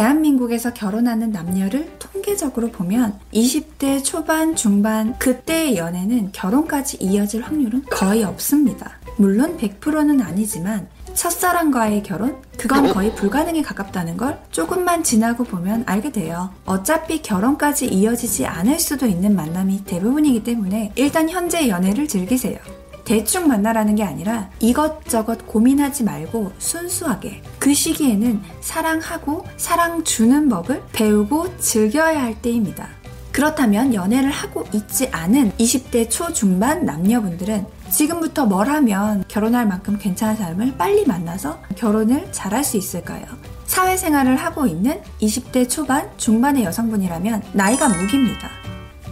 대한민국에서 결혼하는 남녀를 통계적으로 보면 20대 초반, 중반, 그때의 연애는 결혼까지 이어질 확률은 거의 없습니다. 물론 100%는 아니지만 첫사랑과의 결혼? 그건 거의 불가능에 가깝다는 걸 조금만 지나고 보면 알게 돼요. 어차피 결혼까지 이어지지 않을 수도 있는 만남이 대부분이기 때문에 일단 현재 연애를 즐기세요. 대충 만나라는 게 아니라 이것저것 고민하지 말고 순수하게 그 시기에는 사랑하고 사랑 주는 법을 배우고 즐겨야 할 때입니다. 그렇다면 연애를 하고 있지 않은 20대 초중반 남녀분들은 지금부터 뭘 하면 결혼할 만큼 괜찮은 사람을 빨리 만나서 결혼을 잘할 수 있을까요? 사회생활을 하고 있는 20대 초반, 중반의 여성분이라면 나이가 무기입니다.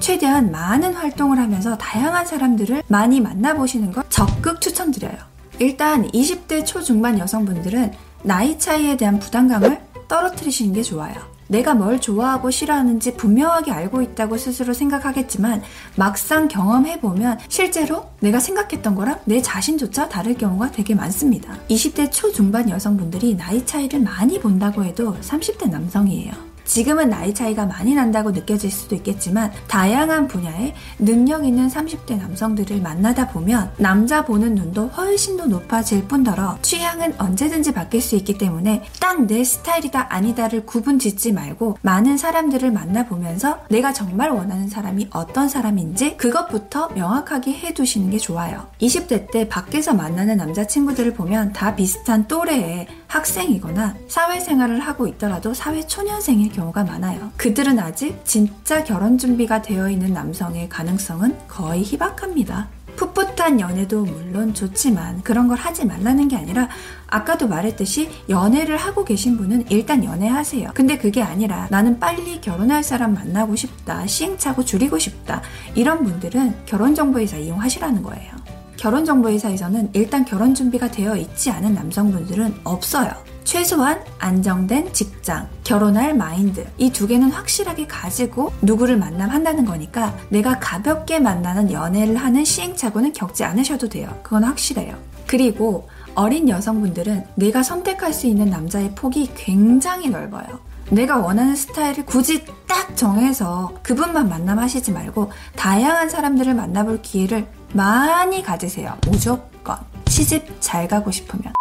최대한 많은 활동을 하면서 다양한 사람들을 많이 만나보시는 걸 적극 추천드려요. 일단 20대 초중반 여성분들은 나이 차이에 대한 부담감을 떨어뜨리시는 게 좋아요. 내가 뭘 좋아하고 싫어하는지 분명하게 알고 있다고 스스로 생각하겠지만 막상 경험해보면 실제로 내가 생각했던 거랑 내 자신조차 다를 경우가 되게 많습니다. 20대 초중반 여성분들이 나이 차이를 많이 본다고 해도 30대 남성이에요. 지금은 나이 차이가 많이 난다고 느껴질 수도 있겠지만 다양한 분야에 능력 있는 30대 남성들을 만나다 보면 남자 보는 눈도 훨씬 더 높아질 뿐더러 취향은 언제든지 바뀔 수 있기 때문에 딱 내 스타일이다 아니다를 구분 짓지 말고 많은 사람들을 만나보면서 내가 정말 원하는 사람이 어떤 사람인지 그것부터 명확하게 해두시는 게 좋아요. 20대 때 밖에서 만나는 남자친구들을 보면 다 비슷한 또래의 학생이거나 사회생활을 하고 있더라도 사회초년생일 경우가 많아요. 그들은 아직 진짜 결혼 준비가 되어 있는 남성의 가능성은 거의 희박합니다. 풋풋한 연애도 물론 좋지만 그런 걸 하지 말라는 게 아니라 아까도 말했듯이 연애를 하고 계신 분은 일단 연애하세요. 근데 그게 아니라 나는 빨리 결혼할 사람 만나고 싶다. 시행착오 줄이고 싶다. 이런 분들은 결혼정보회사 이용하시라는 거예요. 결혼정보회사에서는 일단 결혼 준비가 되어 있지 않은 남성분들은 없어요. 최소한 안정된 직장, 결혼할 마인드 이 두 개는 확실하게 가지고 누구를 만남한다는 거니까 내가 가볍게 만나는 연애를 하는 시행착오는 겪지 않으셔도 돼요. 그건 확실해요. 그리고 어린 여성분들은 내가 선택할 수 있는 남자의 폭이 굉장히 넓어요. 내가 원하는 스타일을 굳이 딱 정해서 그분만 만남하시지 말고 다양한 사람들을 만나볼 기회를 많이 가지세요. 무조건. 시집 잘 가고 싶으면.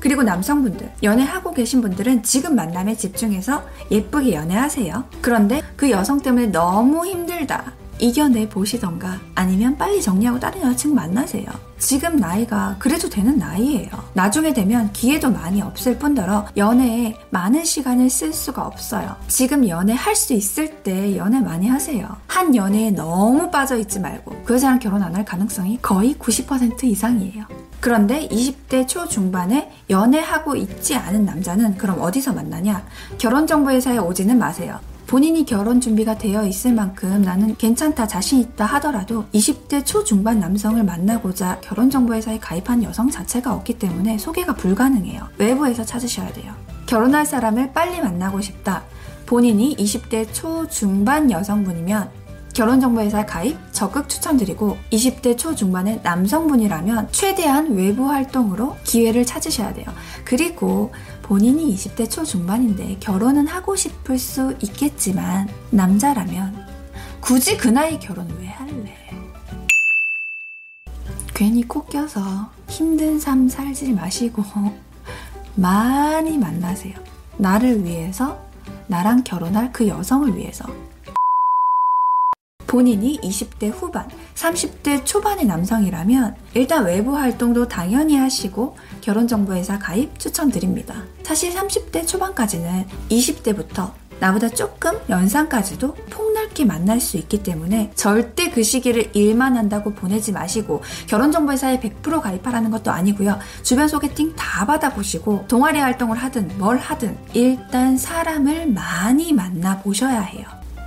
그리고 남성분들, 연애하고 계신 분들은 지금 만남에 집중해서 예쁘게 연애하세요. 그런데 그 여성 때문에 너무 힘들다. 이겨내 보시던가 아니면 빨리 정리하고 다른 여자친구 만나세요. 지금 나이가 그래도 되는 나이예요. 나중에 되면 기회도 많이 없을 뿐더러 연애에 많은 시간을 쓸 수가 없어요. 지금 연애할 수 있을 때 연애 많이 하세요. 한 연애에 너무 빠져있지 말고 그 여자랑 결혼 안 할 가능성이 거의 90% 이상이에요. 그런데 20대 초중반에 연애하고 있지 않은 남자는 그럼 어디서 만나냐? 결혼정보회사에 오지는 마세요. 본인이 결혼 준비가 되어 있을 만큼 나는 괜찮다, 자신 있다 하더라도 20대 초중반 남성을 만나고자 결혼정보회사에 가입한 여성 자체가 없기 때문에 소개가 불가능해요. 외부에서 찾으셔야 돼요. 결혼할 사람을 빨리 만나고 싶다. 본인이 20대 초중반 여성분이면 결혼정보회사 가입 적극 추천드리고 20대 초중반의 남성분이라면 최대한 외부 활동으로 기회를 찾으셔야 돼요. 그리고 본인이 20대 초중반인데 결혼은 하고 싶을 수 있겠지만 남자라면 굳이 그 나이 결혼 왜 할래? 괜히 코 껴서 힘든 삶 살지 마시고 많이 만나세요. 나를 위해서 나랑 결혼할 그 여성을 위해서 본인이 20대 후반, 30대 초반의 남성이라면 일단 외부 활동도 당연히 하시고 결혼정보회사 가입 추천드립니다. 사실 30대 초반까지는 20대부터 나보다 조금 연상까지도 폭넓게 만날 수 있기 때문에 절대 그 시기를 일만 한다고 보내지 마시고 결혼정보회사에 100% 가입하라는 것도 아니고요. 주변 소개팅 다 받아보시고 동아리 활동을 하든 뭘 하든 일단 사람을 많이 만나보셔야 해요.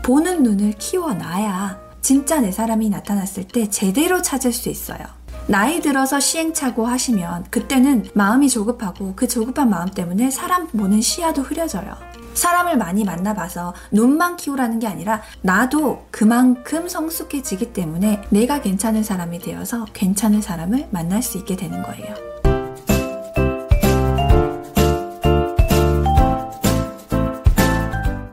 보는 눈을 키워놔야 진짜 내 사람이 나타났을 때 제대로 찾을 수 있어요. 나이 들어서 시행착오 하시면 그때는 마음이 조급하고 그 조급한 마음 때문에 사람 보는 시야도 흐려져요. 사람을 많이 만나봐서 눈만 키우라는 게 아니라 나도 그만큼 성숙해지기 때문에 내가 괜찮은 사람이 되어서 괜찮은 사람을 만날 수 있게 되는 거예요.